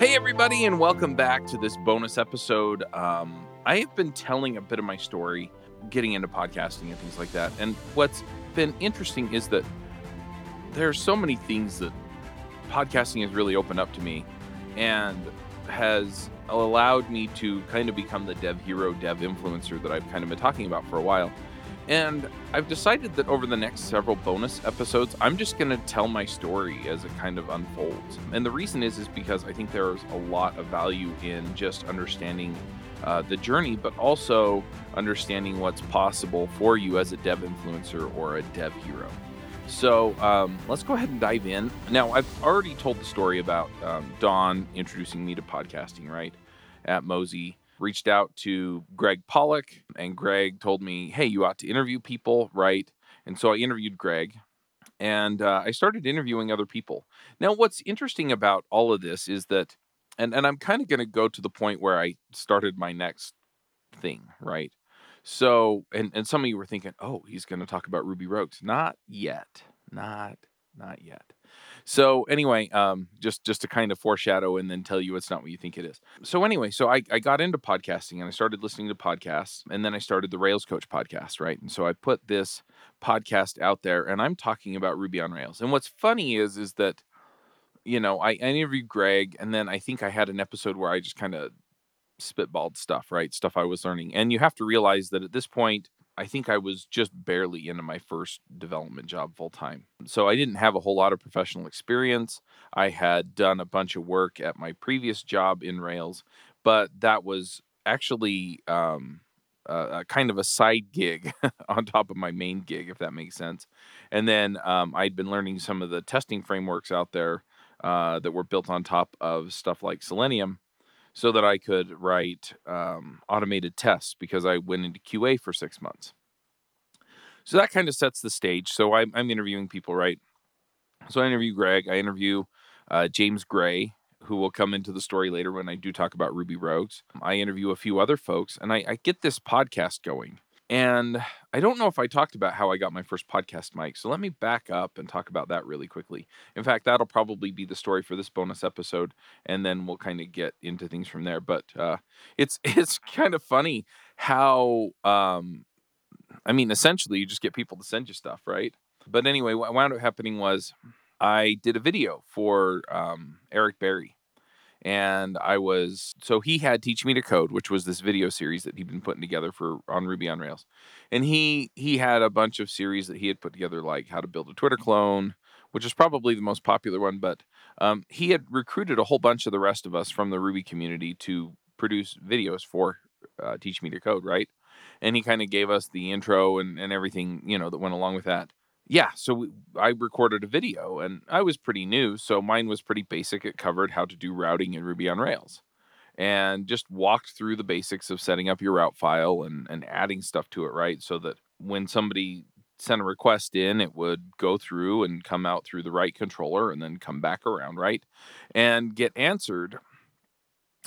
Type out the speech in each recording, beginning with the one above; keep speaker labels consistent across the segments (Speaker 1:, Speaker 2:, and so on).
Speaker 1: Hey, everybody, and welcome back to this bonus episode. Um, I have been telling a bit of my story, getting into podcasting and things like that. And what's been interesting is that there are so many things that podcasting has really opened up to me and has allowed me to kind of become the dev hero, dev influencer that I've kind of been talking about for a while. And I've decided that over the next several bonus episodes, I'm just going to tell my story as it kind of unfolds. And the reason is is because I think there's a lot of value in just understanding uh, the journey, but also understanding what's possible for you as a dev influencer or a dev hero. So um, let's go ahead and dive in. Now, I've already told the story about um, Don introducing me to podcasting, right, at Mozy reached out to Gregg Pollack, and Greg told me, hey, you ought to interview people, right? And so I interviewed Greg and uh, I started interviewing other people. Now, what's interesting about all of this is that, and, and I'm kind of going to go to the point where I started my next thing, right? So, and, and some of you were thinking, oh, he's going to talk about Ruby Rogues. Not yet. Not, not yet. So anyway, um, just just to kind of foreshadow and then tell you it's not what you think it is. So anyway, so I, I got into podcasting and I started listening to podcasts and then I started the Rails Coach podcast, right? And so I put this podcast out there and I'm talking about Ruby on Rails. And what's funny is is that you know I, I interviewed Greg and then I think I had an episode where I just kind of spitballed stuff, right? Stuff I was learning. And you have to realize that at this point I think I was just barely into my first development job full time. So I didn't have a whole lot of professional experience. I had done a bunch of work at my previous job in Rails, but that was actually um, a kind of a side gig on top of my main gig, if that makes sense. And then um, I'd been learning some of the testing frameworks out there uh, that were built on top of stuff like Selenium so that I could write um, automated tests because I went into QA for six months. So that kind of sets the stage. So I'm, I'm interviewing people, right? So I interview Greg, I interview uh, James Gray, who will come into the story later when I do talk about Ruby Rogues. I interview a few other folks, and I, I get this podcast going. And I don't know if I talked about how I got my first podcast mic. So let me back up and talk about that really quickly. In fact, that'll probably be the story for this bonus episode, and then we'll kind of get into things from there. But uh, it's it's kind of funny how um, I mean, essentially, you just get people to send you stuff, right? But anyway, what wound up happening was I did a video for um, Eric Berry and I was so he had Teach Me to Code, which was this video series that he'd been putting together for on Ruby on Rails, and he he had a bunch of series that he had put together, like how to build a Twitter clone, which is probably the most popular one. But um, he had recruited a whole bunch of the rest of us from the Ruby community to produce videos for uh, Teach Me to Code, right? And he kind of gave us the intro and, and everything you know that went along with that yeah, so we, I recorded a video and I was pretty new, so mine was pretty basic. It covered how to do routing in Ruby on Rails and just walked through the basics of setting up your route file and, and adding stuff to it, right? So that when somebody sent a request in, it would go through and come out through the right controller and then come back around, right? And get answered.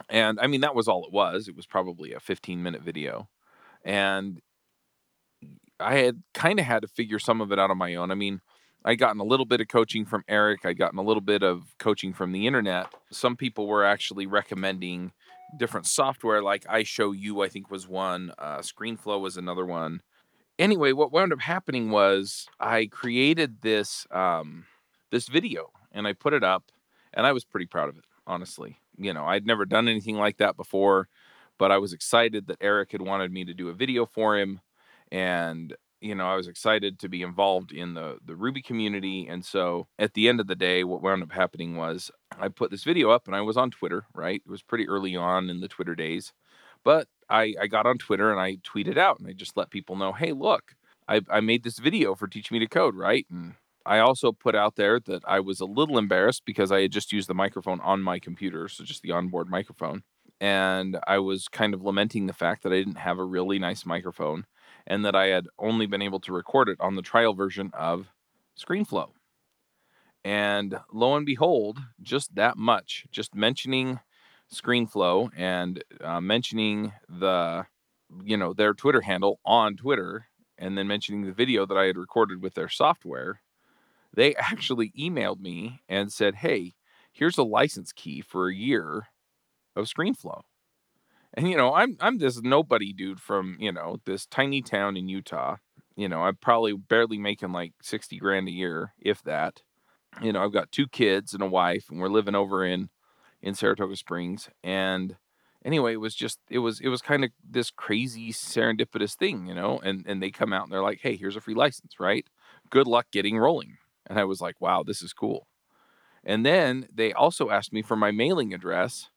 Speaker 1: And I mean, that was all it was. It was probably a 15 minute video. And I had kind of had to figure some of it out on my own. I mean, I'd gotten a little bit of coaching from Eric. I'd gotten a little bit of coaching from the internet. Some people were actually recommending different software, like iShowU, I think was one. Uh, ScreenFlow was another one. Anyway, what wound up happening was I created this um, this video and I put it up, and I was pretty proud of it, honestly. You know, I'd never done anything like that before, but I was excited that Eric had wanted me to do a video for him and you know, I was excited to be involved in the the Ruby community. And so at the end of the day, what wound up happening was I put this video up and I was on Twitter, right? It was pretty early on in the Twitter days. But I, I got on Twitter and I tweeted out and I just let people know, hey, look, I, I made this video for Teach Me to Code, right? And I also put out there that I was a little embarrassed because I had just used the microphone on my computer, so just the onboard microphone. And I was kind of lamenting the fact that I didn't have a really nice microphone and that I had only been able to record it on the trial version of ScreenFlow. And lo and behold, just that much, just mentioning ScreenFlow and uh, mentioning the, you know, their Twitter handle on Twitter, and then mentioning the video that I had recorded with their software, they actually emailed me and said, "Hey, here's a license key for a year of ScreenFlow. And you know, I'm I'm this nobody dude from, you know, this tiny town in Utah. You know, I'm probably barely making like 60 grand a year, if that. You know, I've got two kids and a wife, and we're living over in in Saratoga Springs. And anyway, it was just it was it was kind of this crazy serendipitous thing, you know. And and they come out and they're like, "Hey, here's a free license, right? Good luck getting rolling." And I was like, "Wow, this is cool." And then they also asked me for my mailing address,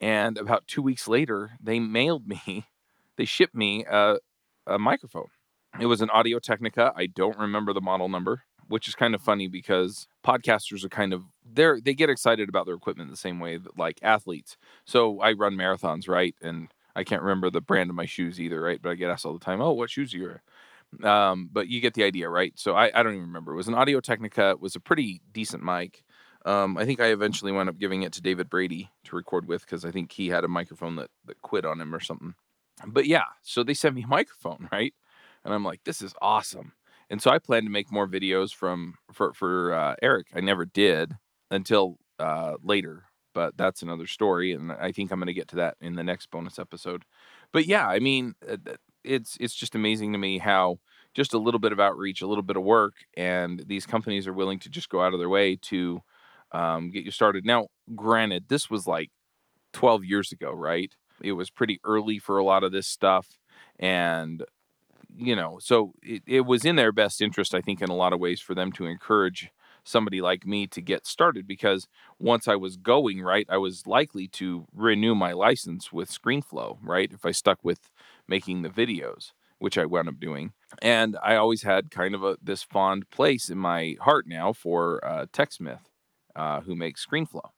Speaker 1: and about two weeks later, they mailed me, they shipped me a, a microphone. It was an Audio Technica. I don't remember the model number which is kind of funny because podcasters are kind of they're they get excited about their equipment the same way that like athletes. So I run marathons, right? And I can't remember the brand of my shoes either, right? But I get asked all the time, "Oh, what shoes are you?" Um, but you get the idea, right? So I, I don't even remember. It was an Audio Technica. It was a pretty decent mic. Um, I think I eventually wound up giving it to David Brady to record with because I think he had a microphone that, that quit on him or something. But yeah, so they sent me a microphone, right? And I'm like, this is awesome. And so I plan to make more videos from for for uh, Eric. I never did until uh, later, but that's another story, and I think I'm going to get to that in the next bonus episode. But yeah, I mean, uh, it's it's just amazing to me how just a little bit of outreach, a little bit of work, and these companies are willing to just go out of their way to um, get you started. Now, granted, this was like 12 years ago, right? It was pretty early for a lot of this stuff, and you know, so it, it was in their best interest, I think, in a lot of ways for them to encourage somebody like me to get started because once I was going, right, I was likely to renew my license with ScreenFlow, right, if I stuck with making the videos, which I wound up doing. And I always had kind of a this fond place in my heart now for uh, TechSmith, uh, who makes ScreenFlow.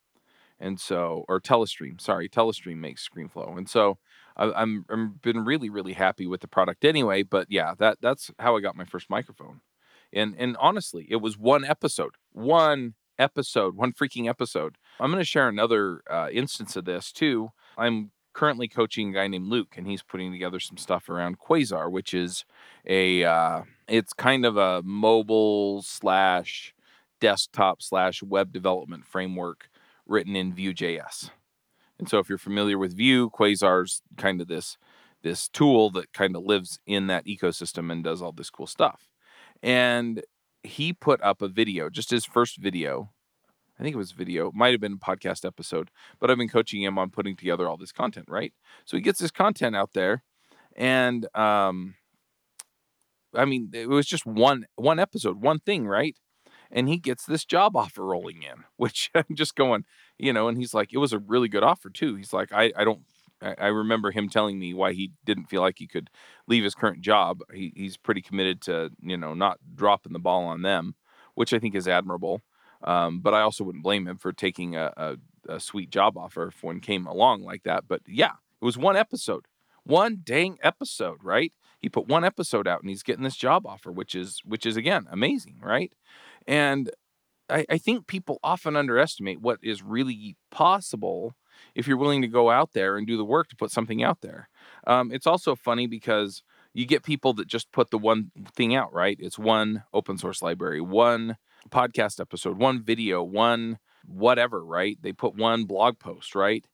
Speaker 1: And so, or Telestream, sorry, Telestream makes ScreenFlow. And so I, I'm I'm been really really happy with the product anyway. But yeah, that that's how I got my first microphone, and and honestly, it was one episode, one episode, one freaking episode. I'm going to share another uh, instance of this too. I'm currently coaching a guy named Luke, and he's putting together some stuff around Quasar, which is a uh, it's kind of a mobile slash desktop slash web development framework written in Vue.js. And so if you're familiar with Vue, Quasar's kind of this this tool that kind of lives in that ecosystem and does all this cool stuff. And he put up a video, just his first video. I think it was video, might have been a podcast episode, but I've been coaching him on putting together all this content, right? So he gets this content out there and um I mean, it was just one one episode, one thing, right? And he gets this job offer rolling in, which I'm just going, you know, and he's like, it was a really good offer too. He's like, I, I don't, I, remember him telling me why he didn't feel like he could leave his current job. He, he's pretty committed to, you know, not dropping the ball on them, which I think is admirable. Um, but I also wouldn't blame him for taking a, a, a sweet job offer if one came along like that. But yeah, it was one episode, one dang episode, right? He put one episode out and he's getting this job offer, which is, which is again amazing, right? And I, I think people often underestimate what is really possible if you're willing to go out there and do the work to put something out there. Um, it's also funny because you get people that just put the one thing out, right? It's one open source library, one podcast episode, one video, one whatever, right? They put one blog post, right?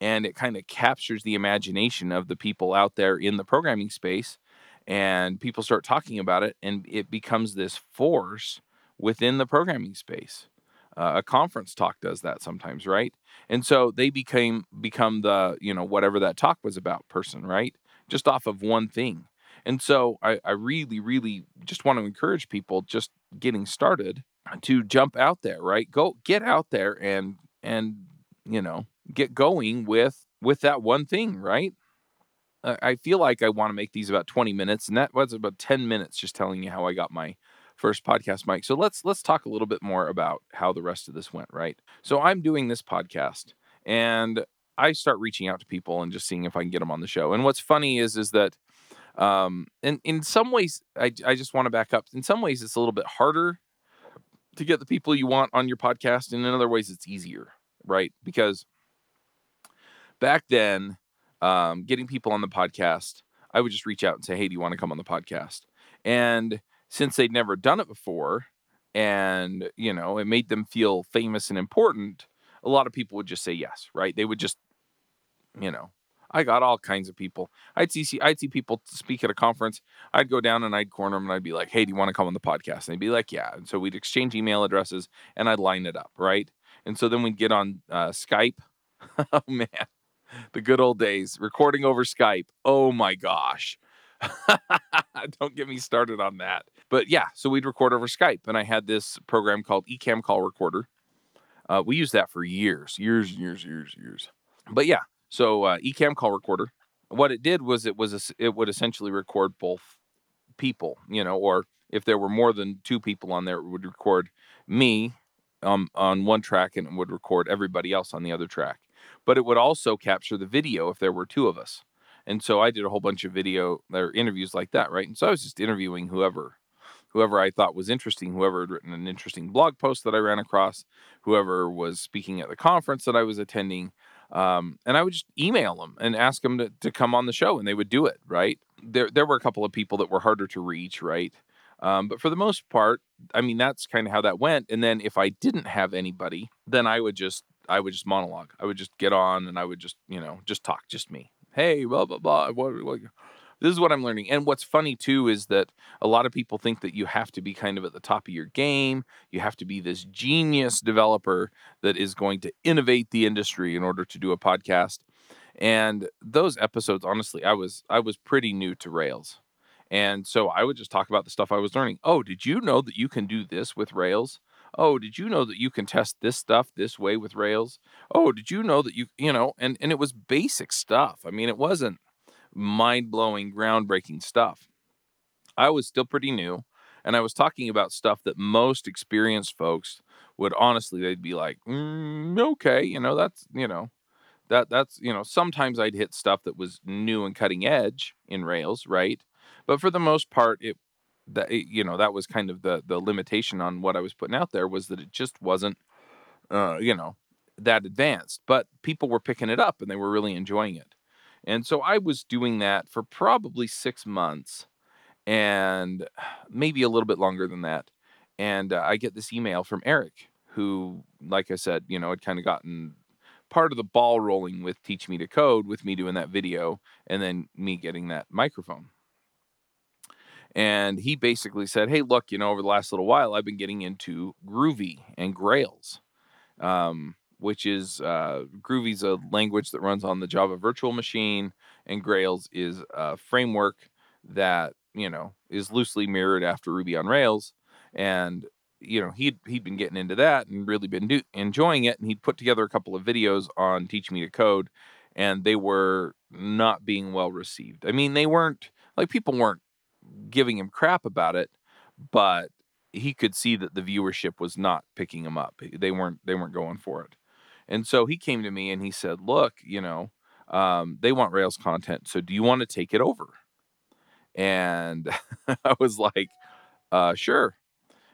Speaker 1: And it kind of captures the imagination of the people out there in the programming space. And people start talking about it, and it becomes this force within the programming space. Uh, a conference talk does that sometimes, right? And so they became become the you know whatever that talk was about person, right? Just off of one thing. And so I, I really, really just want to encourage people just getting started to jump out there, right? Go get out there and and you know get going with with that one thing, right? I feel like I want to make these about 20 minutes, and that was about 10 minutes just telling you how I got my first podcast mic. So let's let's talk a little bit more about how the rest of this went, right? So I'm doing this podcast and I start reaching out to people and just seeing if I can get them on the show. And what's funny is is that um in in some ways I I just want to back up. In some ways it's a little bit harder to get the people you want on your podcast and in other ways it's easier, right? Because back then um getting people on the podcast, I would just reach out and say, "Hey, do you want to come on the podcast?" And since they'd never done it before and you know it made them feel famous and important a lot of people would just say yes, right? They would just, you know, I got all kinds of people. I'd see I'd see people speak at a conference. I'd go down and I'd corner them and I'd be like, "Hey, do you want to come on the podcast?" And they'd be like, "Yeah." And so we'd exchange email addresses and I'd line it up, right? And so then we'd get on uh, Skype. oh man, the good old days, recording over Skype. Oh my gosh. Don't get me started on that. But yeah, so we'd record over Skype, and I had this program called Ecamm Call Recorder. Uh, we used that for years, years, years, years, years. But yeah, so uh, Ecamm Call Recorder. What it did was it was it would essentially record both people, you know, or if there were more than two people on there, it would record me um, on one track and it would record everybody else on the other track. But it would also capture the video if there were two of us. And so I did a whole bunch of video or interviews like that, right? And so I was just interviewing whoever whoever I thought was interesting, whoever had written an interesting blog post that I ran across, whoever was speaking at the conference that I was attending. Um, and I would just email them and ask them to, to come on the show, and they would do it, right? There, there were a couple of people that were harder to reach, right? Um, but for the most part, I mean, that's kind of how that went. And then if I didn't have anybody, then I would just, I would just monologue. I would just get on and I would just, you know, just talk, just me hey, blah blah blah. What, what, this is what I'm learning. And what's funny too is that a lot of people think that you have to be kind of at the top of your game. You have to be this genius developer that is going to innovate the industry in order to do a podcast. And those episodes, honestly, I was I was pretty new to Rails. And so I would just talk about the stuff I was learning. Oh, did you know that you can do this with Rails? Oh did you know that you can test this stuff this way with rails? Oh did you know that you you know and and it was basic stuff. I mean it wasn't mind-blowing groundbreaking stuff. I was still pretty new and i was talking about stuff that most experienced folks would honestly they'd be like mm, okay you know that's you know that that's you know sometimes i'd hit stuff that was new and cutting edge in rails right? But for the most part it that you know that was kind of the the limitation on what I was putting out there was that it just wasn't uh, you know that advanced but people were picking it up and they were really enjoying it. And so I was doing that for probably 6 months and maybe a little bit longer than that and uh, I get this email from Eric who like I said you know had kind of gotten part of the ball rolling with teach me to code with me doing that video and then me getting that microphone and he basically said, Hey, look, you know, over the last little while, I've been getting into Groovy and Grails, um, which is uh, Groovy's a language that runs on the Java virtual machine, and Grails is a framework that, you know, is loosely mirrored after Ruby on Rails. And, you know, he'd, he'd been getting into that and really been do- enjoying it. And he'd put together a couple of videos on Teach Me to Code, and they were not being well received. I mean, they weren't like people weren't giving him crap about it, but he could see that the viewership was not picking him up. They weren't they weren't going for it. And so he came to me and he said, "Look, you know, um, they want Rails content, so do you want to take it over?" And I was like, uh, "Sure."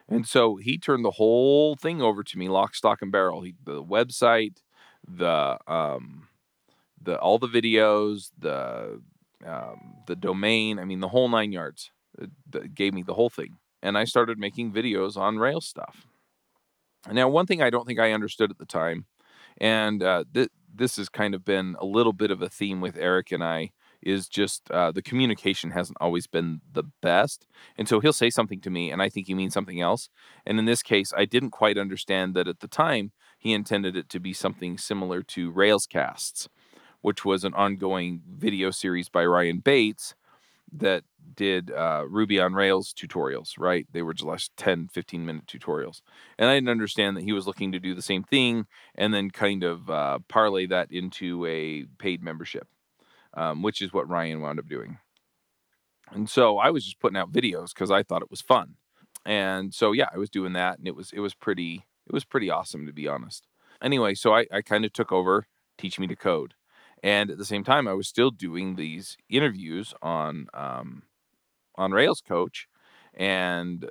Speaker 1: And so he turned the whole thing over to me, lock, stock, and barrel. He, the website, the um, the all the videos, the um, the domain. I mean, the whole nine yards. It, it gave me the whole thing, and I started making videos on Rails stuff. Now, one thing I don't think I understood at the time, and uh, th- this has kind of been a little bit of a theme with Eric and I, is just uh, the communication hasn't always been the best. And so he'll say something to me, and I think he means something else. And in this case, I didn't quite understand that at the time he intended it to be something similar to Railscasts which was an ongoing video series by Ryan Bates that did uh, Ruby on Rails tutorials, right? They were just 10, 15 minute tutorials. And I didn't understand that he was looking to do the same thing and then kind of uh, parlay that into a paid membership, um, which is what Ryan wound up doing. And so I was just putting out videos because I thought it was fun. And so yeah, I was doing that and it was it was pretty it was pretty awesome to be honest. Anyway, so I, I kind of took over Teach Me to Code. And at the same time, I was still doing these interviews on um, on Rails Coach and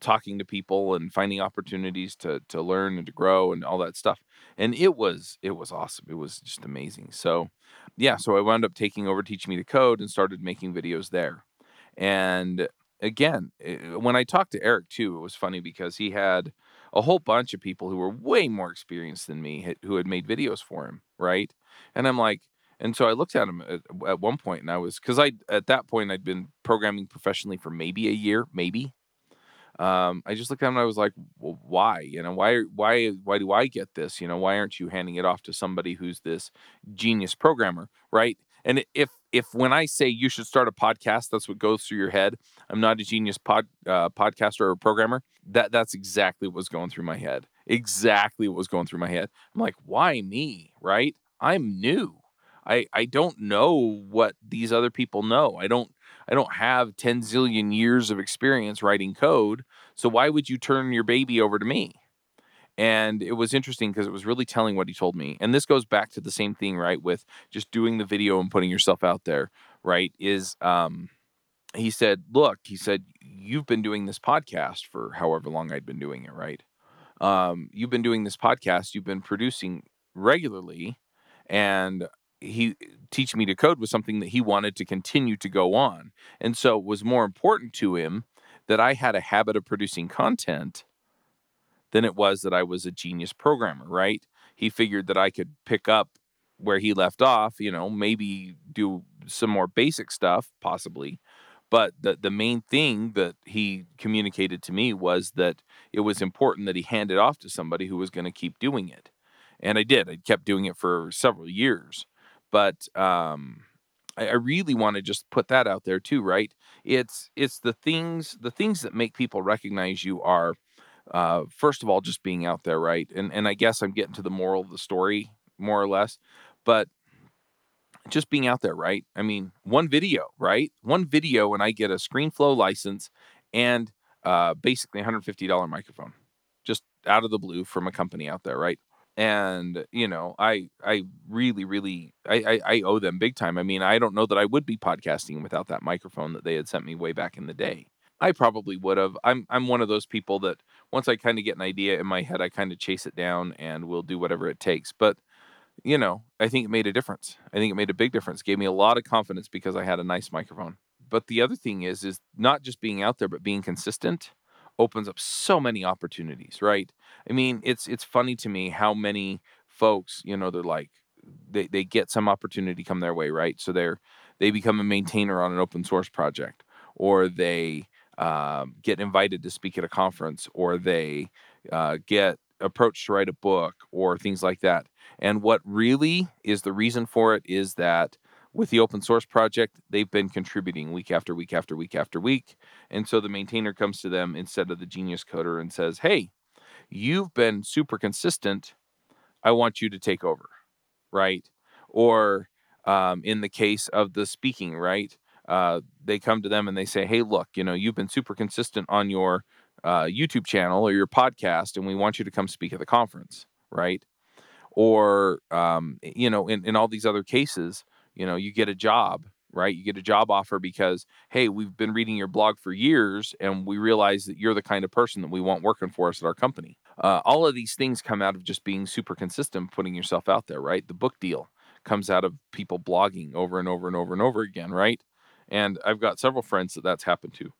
Speaker 1: talking to people and finding opportunities to to learn and to grow and all that stuff. And it was it was awesome. It was just amazing. So yeah, so I wound up taking over Teach Me to Code and started making videos there. And again, eh, when I talked to Eric too, it was funny because he had a whole bunch of people who were way more experienced than me who had made videos for him, right? And I'm like, and so I looked at him at, at one point, and I was because I at that point I'd been programming professionally for maybe a year, maybe. Um, I just looked at him and I was like, well, why? You know, why why why do I get this? You know, why aren't you handing it off to somebody who's this genius programmer, right? And if if when I say you should start a podcast, that's what goes through your head. I'm not a genius pod uh, podcaster or programmer. That that's exactly what was going through my head. Exactly what was going through my head. I'm like, why me? Right? I'm new. I I don't know what these other people know. I don't I don't have 10 zillion years of experience writing code. So why would you turn your baby over to me? And it was interesting because it was really telling what he told me. And this goes back to the same thing, right? With just doing the video and putting yourself out there, right? Is um he said, look, he said, you've been doing this podcast for however long I'd been doing it, right? Um, you've been doing this podcast, you've been producing regularly, and he teach me to code was something that he wanted to continue to go on. And so it was more important to him that I had a habit of producing content than it was that I was a genius programmer, right? He figured that I could pick up where he left off, you know, maybe do some more basic stuff, possibly. But the, the main thing that he communicated to me was that it was important that he handed off to somebody who was going to keep doing it. And I did. I kept doing it for several years. But um, I, I really want to just put that out there too, right? It's it's the things the things that make people recognize you are uh, first of all just being out there, right? And and I guess I'm getting to the moral of the story more or less, but just being out there, right? I mean, one video, right? One video, and I get a ScreenFlow license and uh, basically $150 microphone, just out of the blue from a company out there, right? And you know i i really really I, I, I owe them big time. I mean i don't know that i would be podcasting without that microphone that they had sent me way back in the day. I probably would have. I'm i'm one of those people that once i kind of get an idea in my head i kind of chase it down and will do whatever it takes. But you know i think it made a difference. I think it made a big difference. Gave me a lot of confidence because i had a nice microphone. But the other thing is is not just being out there but being consistent opens up so many opportunities, right? I mean, it's it's funny to me how many folks, you know, they're like they, they get some opportunity come their way, right? So they're they become a maintainer on an open source project, or they um, get invited to speak at a conference, or they uh, get approached to write a book, or things like that. And what really is the reason for it is that with the open source project, they've been contributing week after week after week after week. And so the maintainer comes to them instead of the genius coder and says, Hey, you've been super consistent. I want you to take over. Right. Or um, in the case of the speaking, right? Uh, they come to them and they say, Hey, look, you know, you've been super consistent on your uh, YouTube channel or your podcast, and we want you to come speak at the conference. Right. Or, um, you know, in, in all these other cases, you know you get a job right? You get a job offer because hey we've been reading your blog for years and we realize that you're the kind of person that we want working for us at our company. Uh, all of these things come out of just being super consistent putting yourself out there right? The book deal comes out of people blogging over and over and over and over again right? And i've got several friends that that's happened to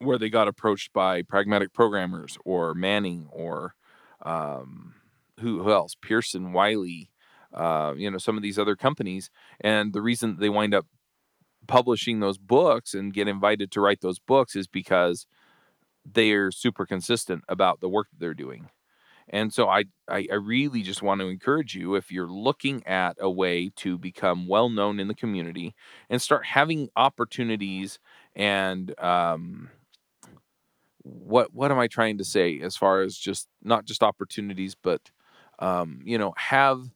Speaker 1: where they got approached by pragmatic programmers or manning or um, who, who else? Pearson wiley uh, you know, some of these other companies. And the reason they wind up publishing those books and get invited to write those books is because they're super consistent about the work that they're doing. And so I, I, I really just want to encourage you if you're looking at a way to become well known in the community and start having opportunities and um, what what am I trying to say as far as just not just opportunities, but um, you know, have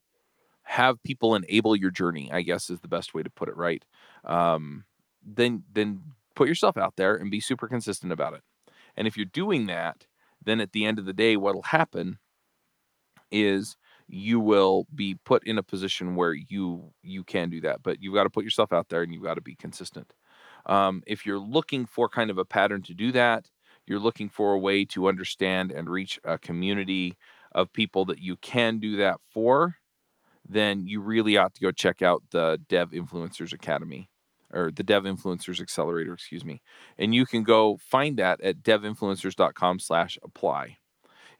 Speaker 1: have people enable your journey i guess is the best way to put it right? Um, then then put yourself out there and be super consistent about it. And if you're doing that then at the end of the day what'll happen is you will be put in a position where you you can do that but you've got to put yourself out there and you've got to be consistent. Um, if you're looking for kind of a pattern to do that you're looking for a way to understand and reach a community of people that you can do that for then you really ought to go check out the Dev Influencers Academy or the Dev Influencers Accelerator, excuse me. And you can go find that at devinfluencers.com slash apply.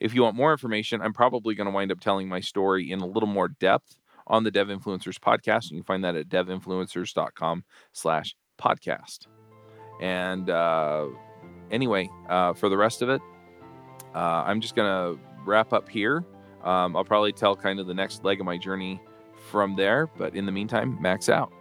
Speaker 1: If you want more information, I'm probably going to wind up telling my story in a little more depth on the Dev Influencers podcast. You can find that at devinfluencers.com slash podcast. And uh, anyway, uh, for the rest of it, uh, I'm just going to wrap up here. Um, I'll probably tell kind of the next leg of my journey from there. But in the meantime, max out.